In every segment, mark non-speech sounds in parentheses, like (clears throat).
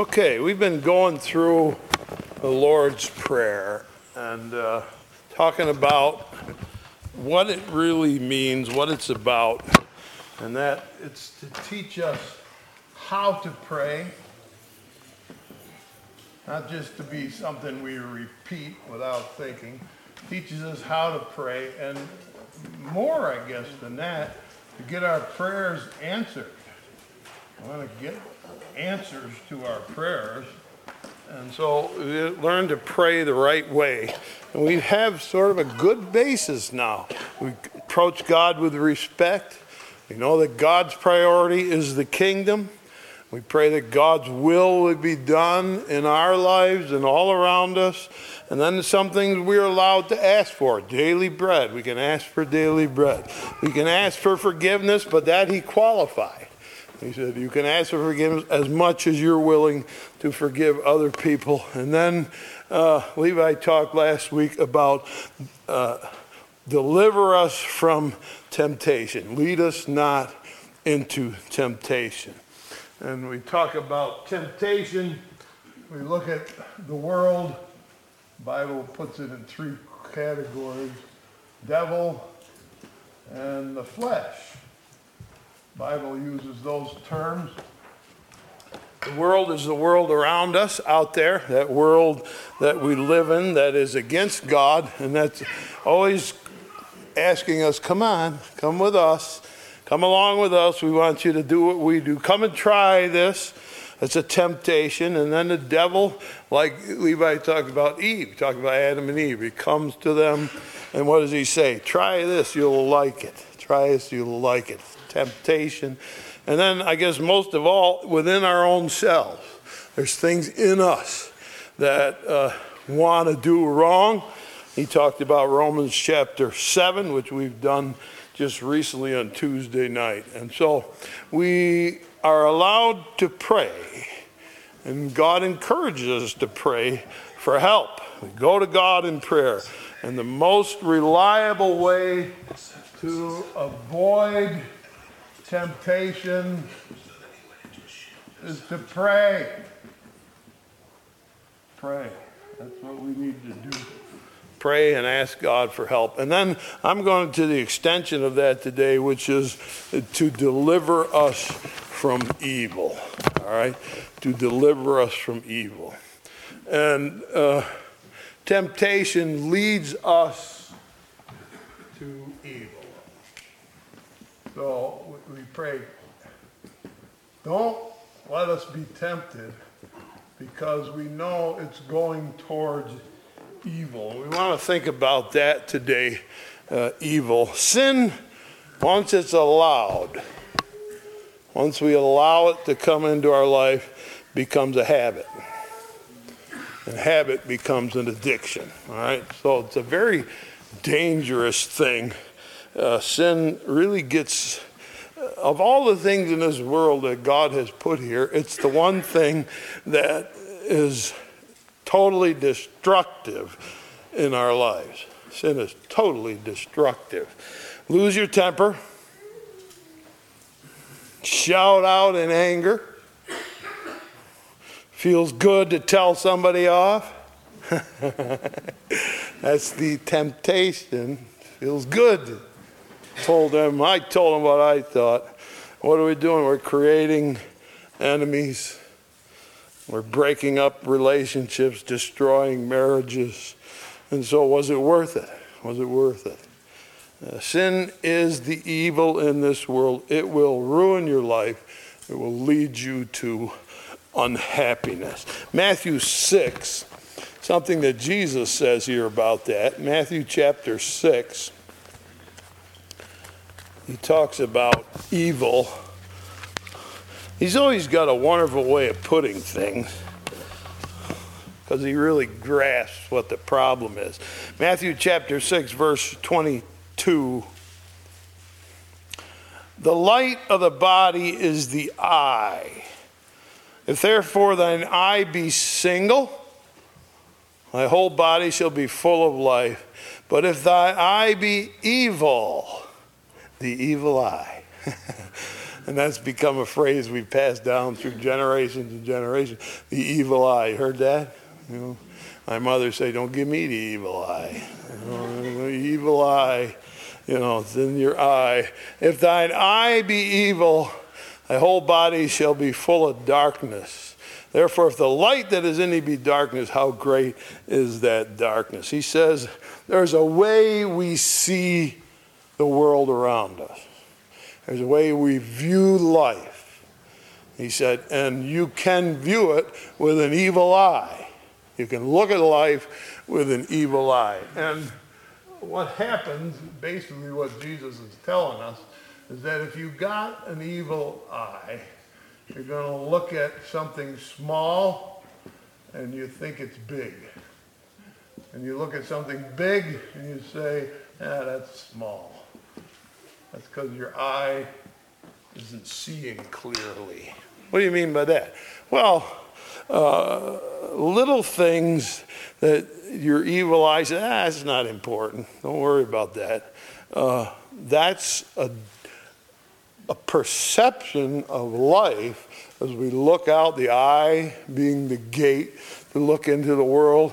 Okay, we've been going through the Lord's Prayer and uh, talking about what it really means, what it's about, and that it's to teach us how to pray, not just to be something we repeat without thinking. Teaches us how to pray, and more, I guess, than that, to get our prayers answered. I want to get answers to our prayers. And so we learn to pray the right way. And we have sort of a good basis now. We approach God with respect. We know that God's priority is the kingdom. We pray that God's will would be done in our lives and all around us. And then some things we're allowed to ask for daily bread. We can ask for daily bread. We can ask for forgiveness, but that He qualified. He said, You can ask for forgiveness as much as you're willing to forgive other people. And then uh, Levi talked last week about uh, deliver us from temptation, lead us not into temptation. And we talk about temptation. We look at the world. Bible puts it in three categories devil and the flesh. Bible uses those terms. The world is the world around us out there, that world that we live in that is against God, and that's always asking us, come on, come with us, come along with us. We want you to do what we do. Come and try this. It's a temptation. And then the devil, like Levi talked about Eve, talked about Adam and Eve, he comes to them, and what does he say? Try this, you'll like it. Try this, you'll like it temptation. And then, I guess, most of all, within our own selves, there's things in us that uh, want to do wrong. He talked about Romans chapter 7, which we've done just recently on Tuesday night. And so we are allowed to pray, and God encourages us to pray for help. We go to God in prayer. And the most reliable way to avoid temptation is to pray. Pray. That's what we need to do. Pray and ask God for help. And then I'm going to the extension of that today, which is to deliver us from evil. All right? To deliver us from evil. And uh, temptation leads us to evil. So pray, don't let us be tempted because we know it's going towards evil. We want to think about that today uh, evil. Sin, once it's allowed, once we allow it to come into our life, becomes a habit. And habit becomes an addiction. All right? So it's a very dangerous thing. Uh, sin really gets of all the things in this world that God has put here, it's the one thing that is totally destructive in our lives. Sin is totally destructive. Lose your temper, shout out in anger. Feels good to tell somebody off. (laughs) That's the temptation. Feels good told them, I told them what I thought. What are we doing? We're creating enemies. We're breaking up relationships, destroying marriages. And so, was it worth it? Was it worth it? Uh, sin is the evil in this world. It will ruin your life, it will lead you to unhappiness. Matthew 6, something that Jesus says here about that. Matthew chapter 6 he talks about evil. He's always got a wonderful way of putting things because he really grasps what the problem is. Matthew chapter 6, verse 22. The light of the body is the eye. If therefore thine eye be single, thy whole body shall be full of life. But if thy eye be evil, the evil eye. (laughs) and that's become a phrase we've passed down through generations and generations. The evil eye. Heard that? You know, my mother say, "Don't give me the evil eye." You the evil eye. You know, it's in your eye. If thine eye be evil, thy whole body shall be full of darkness. Therefore, if the light that is in thee be darkness, how great is that darkness? He says, there's a way we see the world around us. There's a way we view life. He said, and you can view it with an evil eye. You can look at life with an evil eye. And what happens, basically, what Jesus is telling us, is that if you've got an evil eye, you're going to look at something small and you think it's big. And you look at something big and you say, ah, that's small. That's because your eye isn't seeing clearly. What do you mean by that? Well, uh, little things that your evil eye says, ah, it's not important. Don't worry about that. Uh, that's a, a perception of life as we look out, the eye being the gate to look into the world.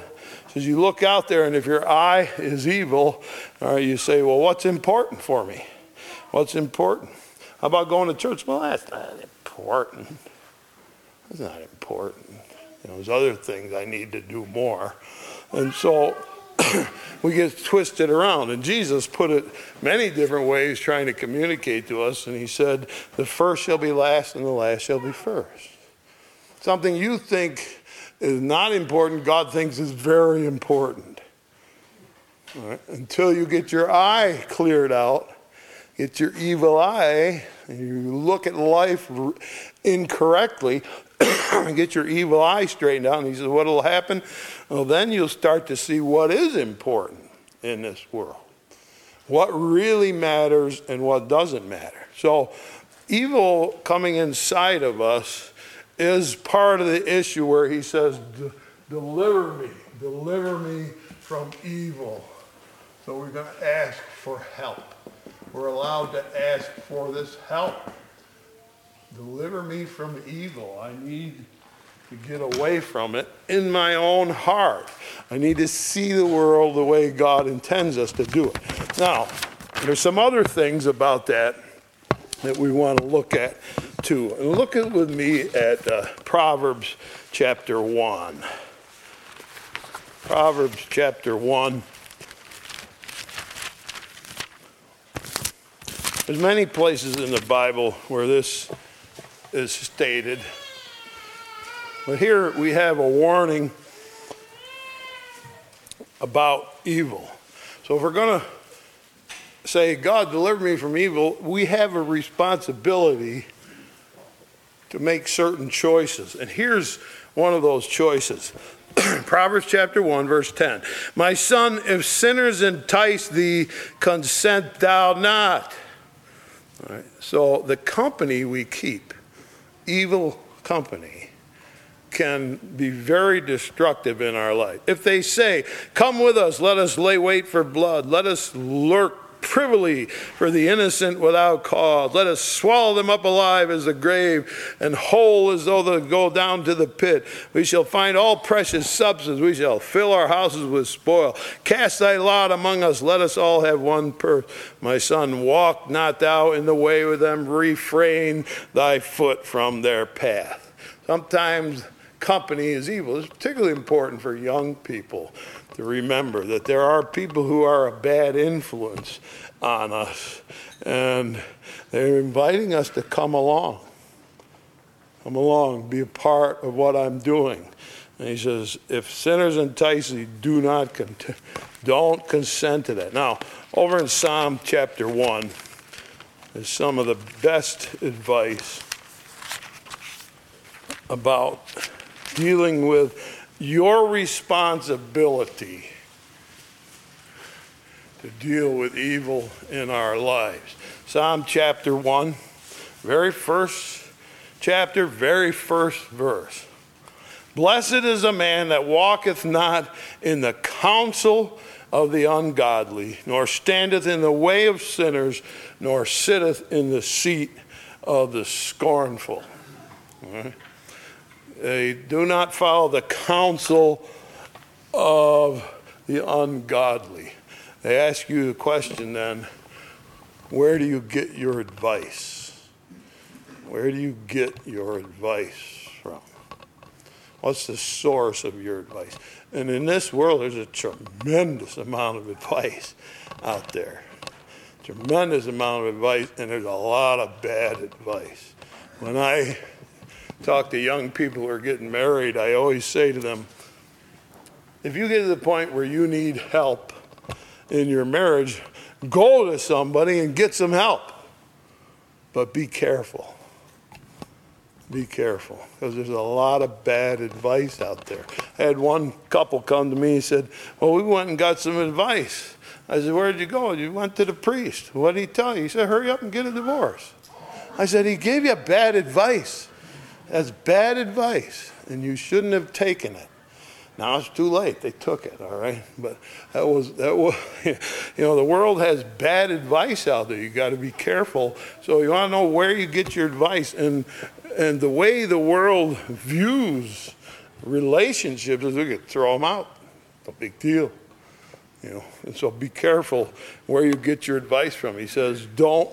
As you look out there, and if your eye is evil, all right, you say, Well, what's important for me? What's important? How about going to church? Well, that's not important. That's not important. You know, there's other things I need to do more. And so (coughs) we get twisted around. And Jesus put it many different ways trying to communicate to us. And he said, The first shall be last, and the last shall be first. Something you think is not important, God thinks is very important. Until you get your eye cleared out, get your evil eye, you look at life incorrectly, (coughs) get your evil eye straightened out. And he says, What will happen? Well, then you'll start to see what is important in this world, what really matters and what doesn't matter. So, evil coming inside of us is part of the issue where he says, Deliver me, deliver me from evil. So, we're going to ask for help. We're allowed to ask for this help. Deliver me from evil. I need to get away from it in my own heart. I need to see the world the way God intends us to do it. Now, there's some other things about that that we want to look at too. And look at, with me at uh, Proverbs chapter 1. Proverbs chapter 1. There's many places in the Bible where this is stated. But here we have a warning about evil. So if we're going to say, God, deliver me from evil, we have a responsibility to make certain choices. And here's one of those choices. (clears throat) Proverbs chapter 1, verse 10. My son, if sinners entice thee, consent thou not. So the company we keep, evil company, can be very destructive in our life. If they say, Come with us, let us lay wait for blood, let us lurk privily for the innocent without cause. Let us swallow them up alive as the grave, and whole as though they go down to the pit. We shall find all precious substance. We shall fill our houses with spoil. Cast thy lot among us. Let us all have one purse. My son, walk not thou in the way with them. Refrain thy foot from their path. Sometimes company is evil. It's particularly important for young people to remember that there are people who are a bad influence on us, and they're inviting us to come along. Come along, be a part of what I'm doing. And he says, if sinners entice you, do not con- don't consent to that. Now, over in Psalm chapter 1 is some of the best advice about dealing with your responsibility to deal with evil in our lives. Psalm chapter 1, very first chapter, very first verse. Blessed is a man that walketh not in the counsel of the ungodly, nor standeth in the way of sinners, nor sitteth in the seat of the scornful. Right? They do not follow the counsel of the ungodly. They ask you the question then where do you get your advice? Where do you get your advice from? What's the source of your advice? And in this world, there's a tremendous amount of advice out there. Tremendous amount of advice, and there's a lot of bad advice. When I talk to young people who are getting married, I always say to them, if you get to the point where you need help in your marriage, go to somebody and get some help. But be careful. Be careful because there's a lot of bad advice out there. I had one couple come to me and said, Well, we went and got some advice. I said, Where'd you go? You went to the priest. What did he tell you? He said, Hurry up and get a divorce. I said, He gave you bad advice. That's bad advice, and you shouldn't have taken it. Now it's too late. They took it, all right. But that was that was, (laughs) you know, the world has bad advice out there. You got to be careful. So you want to know where you get your advice, and and the way the world views relationships is we could throw them out. No big deal, you know. And so be careful where you get your advice from. He says, don't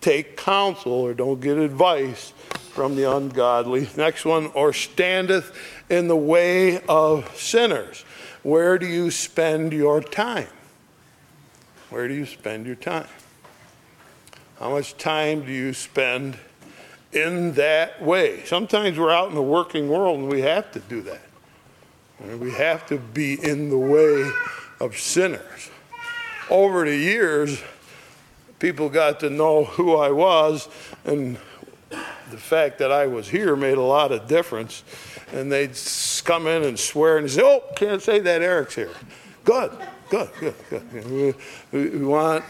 take counsel or don't get advice from the ungodly. (laughs) Next one, or standeth in the way of sinners. Where do you spend your time? Where do you spend your time? How much time do you spend in that way? Sometimes we're out in the working world and we have to do that. We have to be in the way of sinners. Over the years, people got to know who I was, and the fact that I was here made a lot of difference. And they'd come in and swear and say, "Oh, can't say that Eric's here." Good, good, good, good. We, we want,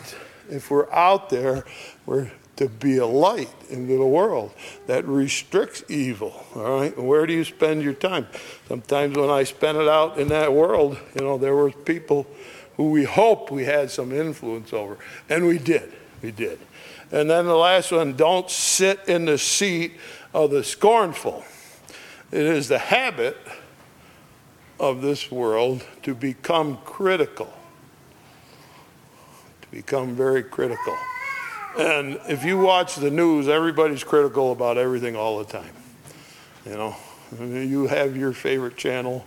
if we're out there, we're to be a light into the world that restricts evil. All right, where do you spend your time? Sometimes when I spent it out in that world, you know, there were people who we hoped we had some influence over, and we did. We did. And then the last one don't sit in the seat of the scornful. It is the habit of this world to become critical, to become very critical. And if you watch the news, everybody's critical about everything all the time. You know, you have your favorite channel,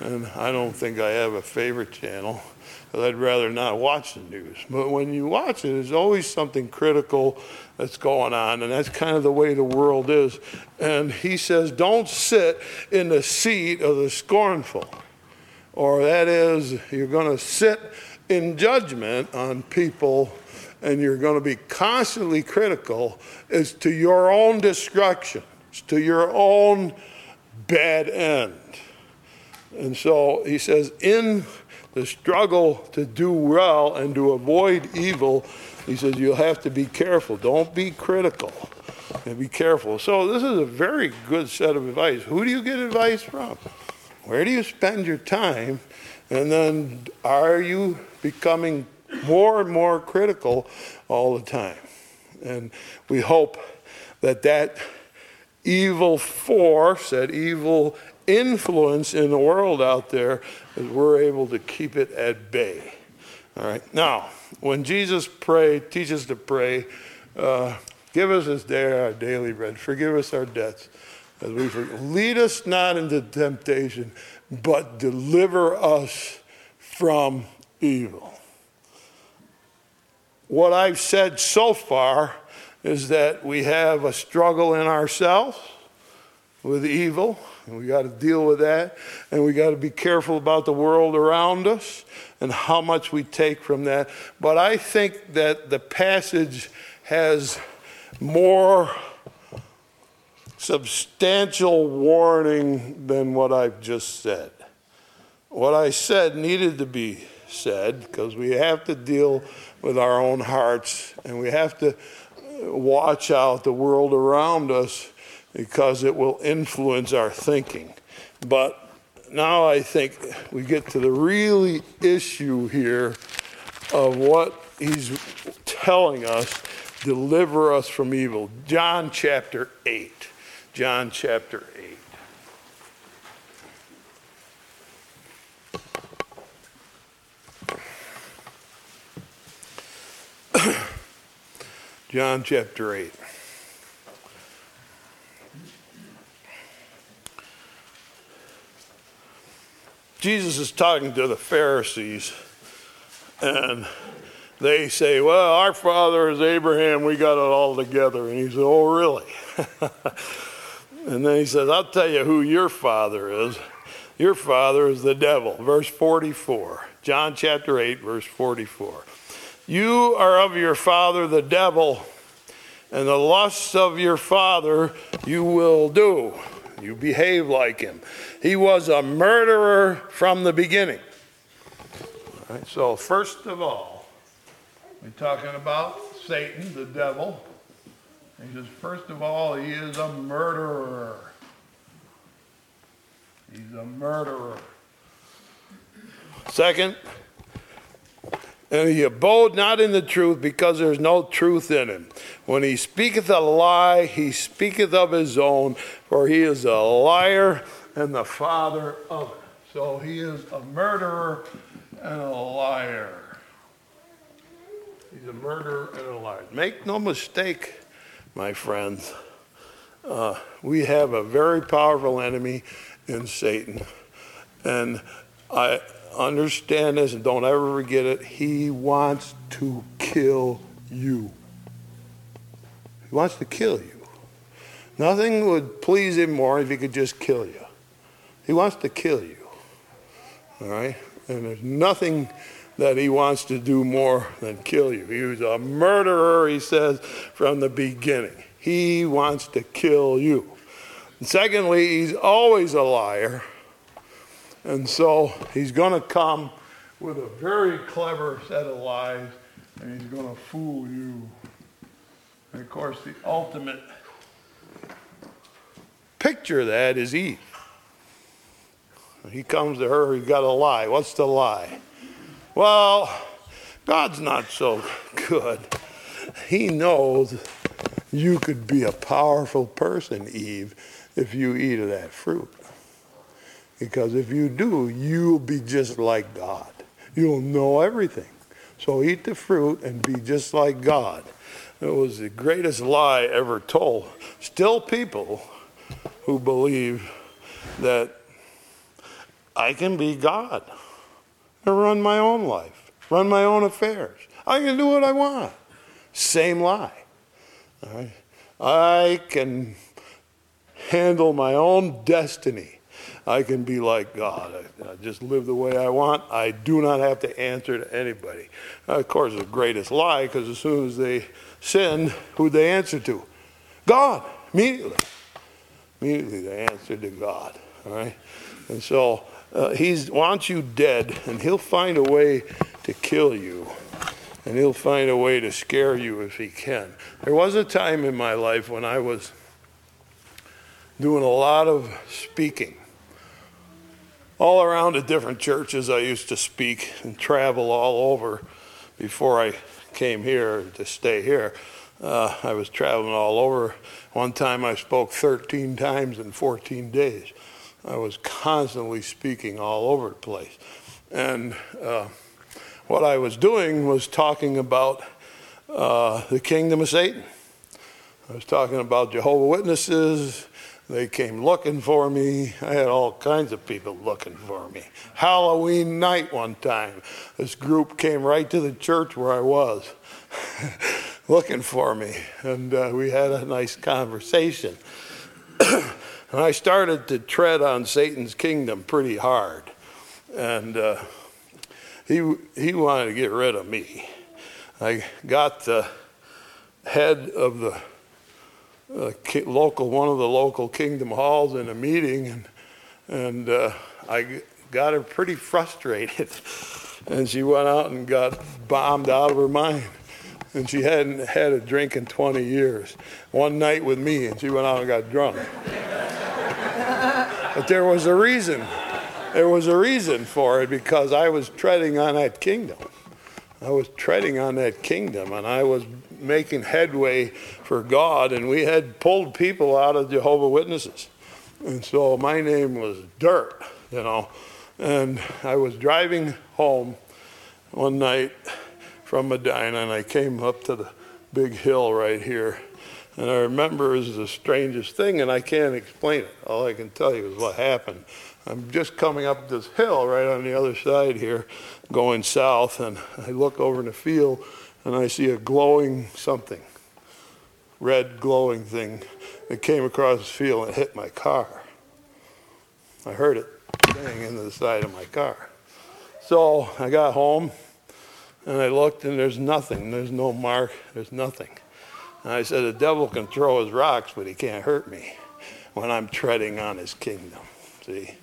and I don't think I have a favorite channel because I'd rather not watch the news. But when you watch it, there's always something critical that's going on, and that's kind of the way the world is. And he says, Don't sit in the seat of the scornful, or that is, you're going to sit in judgment on people and you're going to be constantly critical as to your own destruction, it's to your own bad end. And so he says, in the struggle to do well and to avoid evil, he says you'll have to be careful. Don't be critical and be careful. So, this is a very good set of advice. Who do you get advice from? Where do you spend your time? And then, are you becoming more and more critical all the time? And we hope that that evil force, that evil influence in the world out there is we're able to keep it at bay. All right. Now, when Jesus prayed, teaches to pray, uh, give us this day our daily bread. Forgive us our debts as we forgive. Lead us not into temptation, but deliver us from evil. What I've said so far is that we have a struggle in ourselves with evil and we got to deal with that. And we got to be careful about the world around us and how much we take from that. But I think that the passage has more substantial warning than what I've just said. What I said needed to be said because we have to deal with our own hearts and we have to watch out the world around us because it will influence our thinking. But now I think we get to the really issue here of what he's telling us deliver us from evil. John chapter 8. John chapter 8. (coughs) John chapter 8. Jesus is talking to the Pharisees, and they say, Well, our father is Abraham, we got it all together. And he said, Oh, really? (laughs) and then he says, I'll tell you who your father is. Your father is the devil. Verse 44, John chapter 8, verse 44. You are of your father the devil, and the lusts of your father you will do. You behave like him. He was a murderer from the beginning. so, first of all, we're talking about Satan, the devil. He says, first of all, he is a murderer. He's a murderer. Second, and he abode not in the truth because there's no truth in him. When he speaketh a lie, he speaketh of his own, for he is a liar and the father of it. So he is a murderer and a liar. He's a murderer and a liar. Make no mistake, my friends, uh, we have a very powerful enemy in Satan. And I understand this and don't ever forget it. He wants to kill you. He wants to kill you. Nothing would please him more if he could just kill you. He wants to kill you. All right? And there's nothing that he wants to do more than kill you. He was a murderer, he says, from the beginning. He wants to kill you. And secondly, he's always a liar. And so he's going to come with a very clever set of lies and he's going to fool you. And of course, the ultimate picture of that is Eve. He comes to her, he's got a lie. What's the lie? Well, God's not so good. He knows you could be a powerful person, Eve, if you eat of that fruit. Because if you do, you'll be just like God. You'll know everything. So eat the fruit and be just like God. It was the greatest lie ever told. Still, people who believe that I can be God and run my own life, run my own affairs. I can do what I want. Same lie. I can handle my own destiny. I can be like God. I, I, just live the way I want. I do not have to answer to anybody. of course, the greatest lie, because as soon as they sin, who they answer to? God, immediately. Immediately they answer to God. All right? And so uh, he wants you dead, and he'll find a way to kill you. And he'll find a way to scare you if he can. There was a time in my life when I was doing a lot of speaking. All around the different churches, I used to speak and travel all over before I came here to stay here. Uh, I was traveling all over. One time I spoke 13 times in 14 days. I was constantly speaking all over the place. And uh, what I was doing was talking about uh, the kingdom of Satan. I was talking about Jehovah Witnesses. They came looking for me. I had all kinds of people looking for me. Halloween night one time, this group came right to the church where I was (laughs) looking for me. And uh, we had a nice conversation. (clears throat) And I started to tread on Satan's kingdom pretty hard. And uh, he, he wanted to get rid of me. I got the head of the local, one of the local kingdom halls in a meeting, and, and uh, I got her pretty frustrated. (laughs) and she went out and got bombed out of her mind and she hadn't had a drink in 20 years. One night with me, and she went out and got drunk. (laughs) but there was a reason. There was a reason for it because I was treading on that kingdom. I was treading on that kingdom and I was making headway for God, and we had pulled people out of Jehovah Witnesses. And so my name was Dirt, you know. And I was driving home one night from Medina, and I came up to the big hill right here. And I remember was the strangest thing, and I can't explain it. All I can tell you is what happened. I'm just coming up this hill right on the other side here, going south, and I look over in the field and I see a glowing something, red glowing thing that came across the field and hit my car. I heard it bang into the side of my car. So I got home and I looked and there's nothing. There's no mark. There's nothing. And I said, the devil can throw his rocks, but he can't hurt me when I'm treading on his kingdom. See?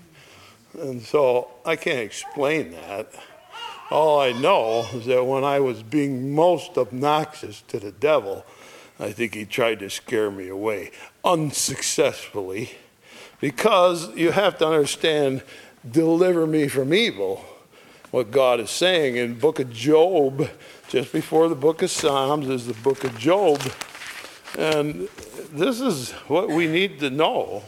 And so I can't explain that. All I know is that when I was being most obnoxious to the devil, I think he tried to scare me away unsuccessfully because you have to understand deliver me from evil what god is saying. In book of job just before the book of psalms is the book of job. And this is what we need to know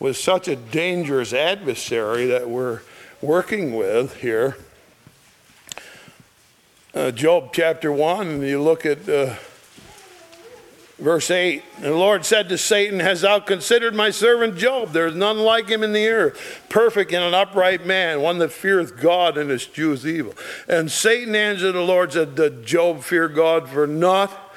with such a dangerous adversary that we're working with here. Uh, Job chapter 1, you look at uh, verse 8. And the Lord said to Satan, Has thou considered my servant Job? There is none like him in the earth, perfect and an upright man, one that feareth God and eschews evil. And Satan answered the Lord, said, Did Job fear God for naught?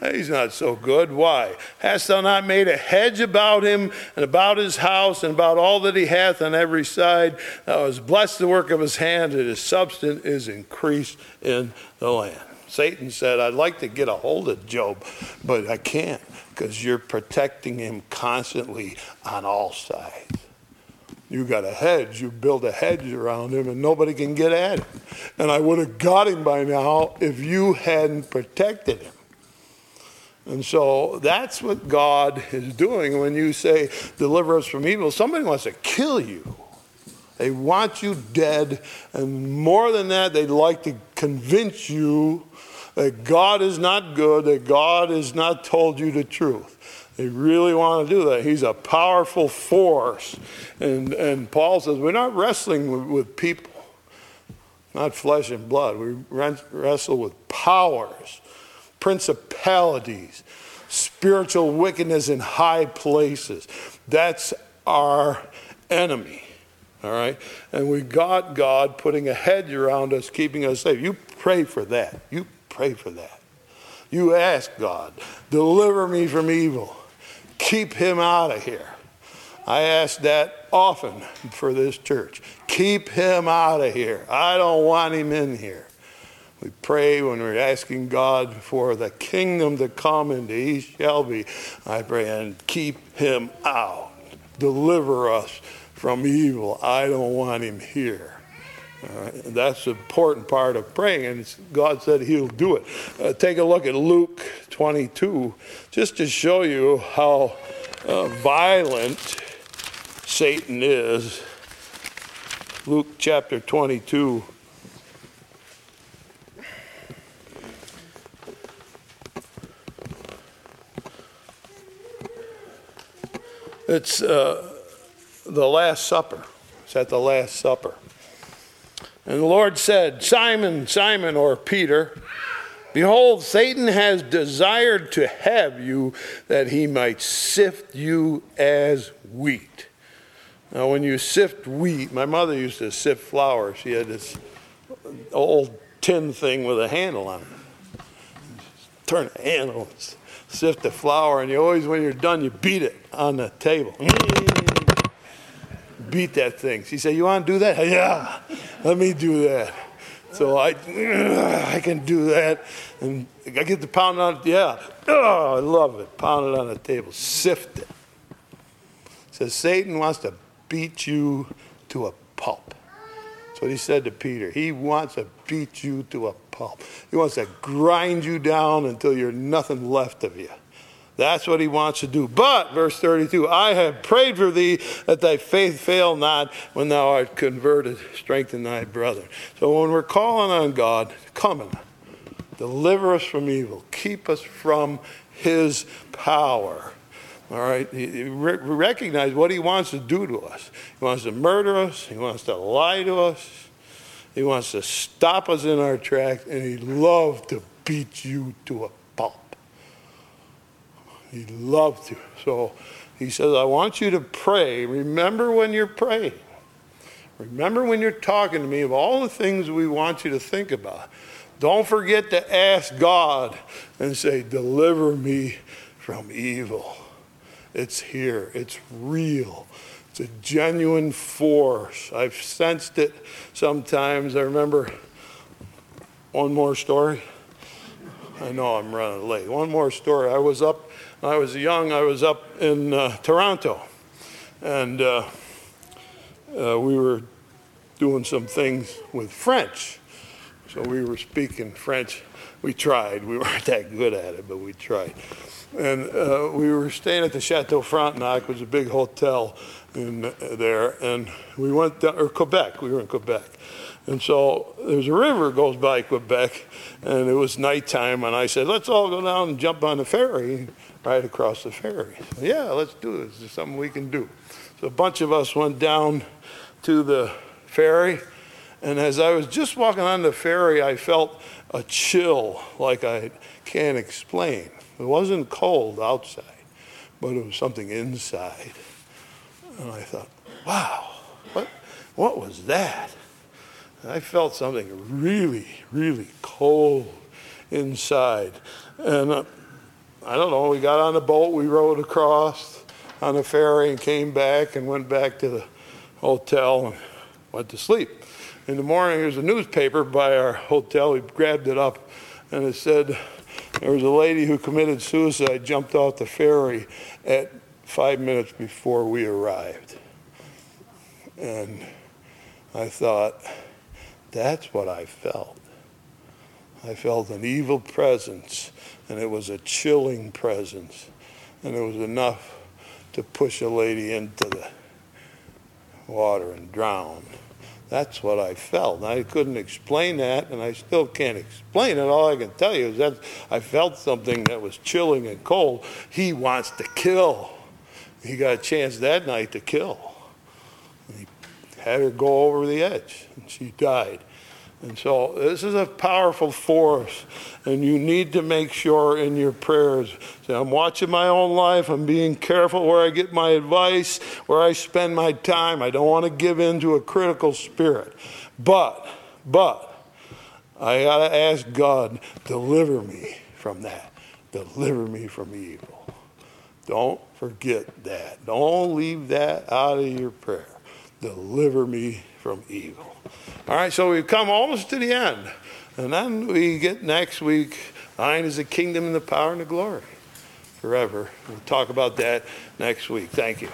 He's not so good. Why? Hast thou not made a hedge about him and about his house and about all that he hath on every side? Thou hast blessed the work of his hand, and his substance is increased in the land. Satan said, I'd like to get a hold of Job, but I can't because you're protecting him constantly on all sides. You got a hedge, you build a hedge around him, and nobody can get at him. And I would have got him by now if you hadn't protected him. And so that's what God is doing when you say, deliver us from evil. Somebody wants to kill you. They want you dead. And more than that, they'd like to convince you that God is not good, that God has not told you the truth. They really want to do that. He's a powerful force. And, and Paul says, we're not wrestling with, with people, not flesh and blood. We wrestle with powers principalities, spiritual wickedness in high places. That's our enemy. All right? And we got God putting a hedge around us, keeping us safe. You pray for that. You pray for that. You ask God, deliver me from evil. Keep him out of here. I ask that often for this church. Keep him out of here. I don't want him in here. We pray when we're asking God for the kingdom to come and he shall be. I pray and keep him out. Deliver us from evil. I don't want him here. That's an important part of praying, and God said He'll do it. Uh, take a look at Luke 22, just to show you how uh, violent Satan is. Luke chapter 22. It's uh, the Last Supper. It's at the Last Supper. And the Lord said, Simon, Simon, or Peter, behold, Satan has desired to have you that he might sift you as wheat. Now, when you sift wheat, my mother used to sift flour. She had this old tin thing with a handle on it. Turn the handle sift the flour, and you always, when you're done, you beat it on the table. Mm. Beat that thing. She said, You want to do that? Yeah, let me do that. So I, I can do that. And I get the pound it on it. Yeah. Oh, I love it. Pound it on the table. Sift it. Says Satan wants to beat you to a pulp. That's what he said to Peter. He wants to beat you to a pulp. He wants to grind you down until you're nothing left of you. That's what he wants to do. But, verse 32, I have prayed for thee that thy faith fail not when thou art converted. Strengthen thy brother. So when we're calling on God, come and deliver us from evil, keep us from his power. All right, he, recognize what he wants to do to us. He wants to murder us. He wants to lie to us. He wants to stop us in our tracks, and he'd love to beat you to a pulp. He'd love to. So he says, I want you to pray. Remember when you're praying. Remember when you're talking to me of all the things we want you to think about. Don't forget to ask God and say, Deliver me from evil. It's here, it's real. It's a genuine force. I've sensed it sometimes. I remember one more story. I know I'm running late. One more story. I was up, I was young, I was up in uh, Toronto, and uh, uh, we were doing some things with French. So we were speaking French. We tried. We (laughs) weren't that good at it, but we tried. And uh, we were staying at the Chateau Frontenac, which was a big hotel in uh, there, and we went down, or Quebec. We were in Quebec, and so there's a river goes by Quebec, and it was nighttime, and I said, "Let's all go down and jump on the ferry, right across the ferry." Yeah, let's do this. It's something we can do. So a bunch of us went down to the ferry and as I was just walking on the ferry, I felt a chill like I can't explain. It wasn't cold outside, but it was something inside. And I thought, wow, what, what was that? I felt something really, really cold inside. And uh, I don't know, we got on the boat, we rowed across on the ferry and came back and went back to the hotel and went to sleep in the morning, there was a newspaper by our hotel. We grabbed it up, and it said there was a lady who committed suicide, jumped off the ferry at five minutes before we arrived. And I thought, that's what I felt. I felt an evil presence, and it was a chilling presence, and it was enough to push a lady into the water and drown. That's what I felt. I couldn't explain that, and I still can't explain it. All I can tell you is that I felt something that was chilling and cold. He wants to kill. He got a chance that night to kill. He had her go over the edge, and she died. And so this is a powerful force, and you need to make sure in your prayers. Say, I'm watching my own life. I'm being careful where I get my advice, where I spend my time. I don't want to give in to a critical spirit. But, but, I got to ask God, deliver me from that. Deliver me from evil. Don't forget that. Don't leave that out of your prayer. Deliver me from evil. All right, so we've come almost to the end. And then we get next week, thine is the kingdom and the power and the glory forever. We'll talk about that next week. Thank you.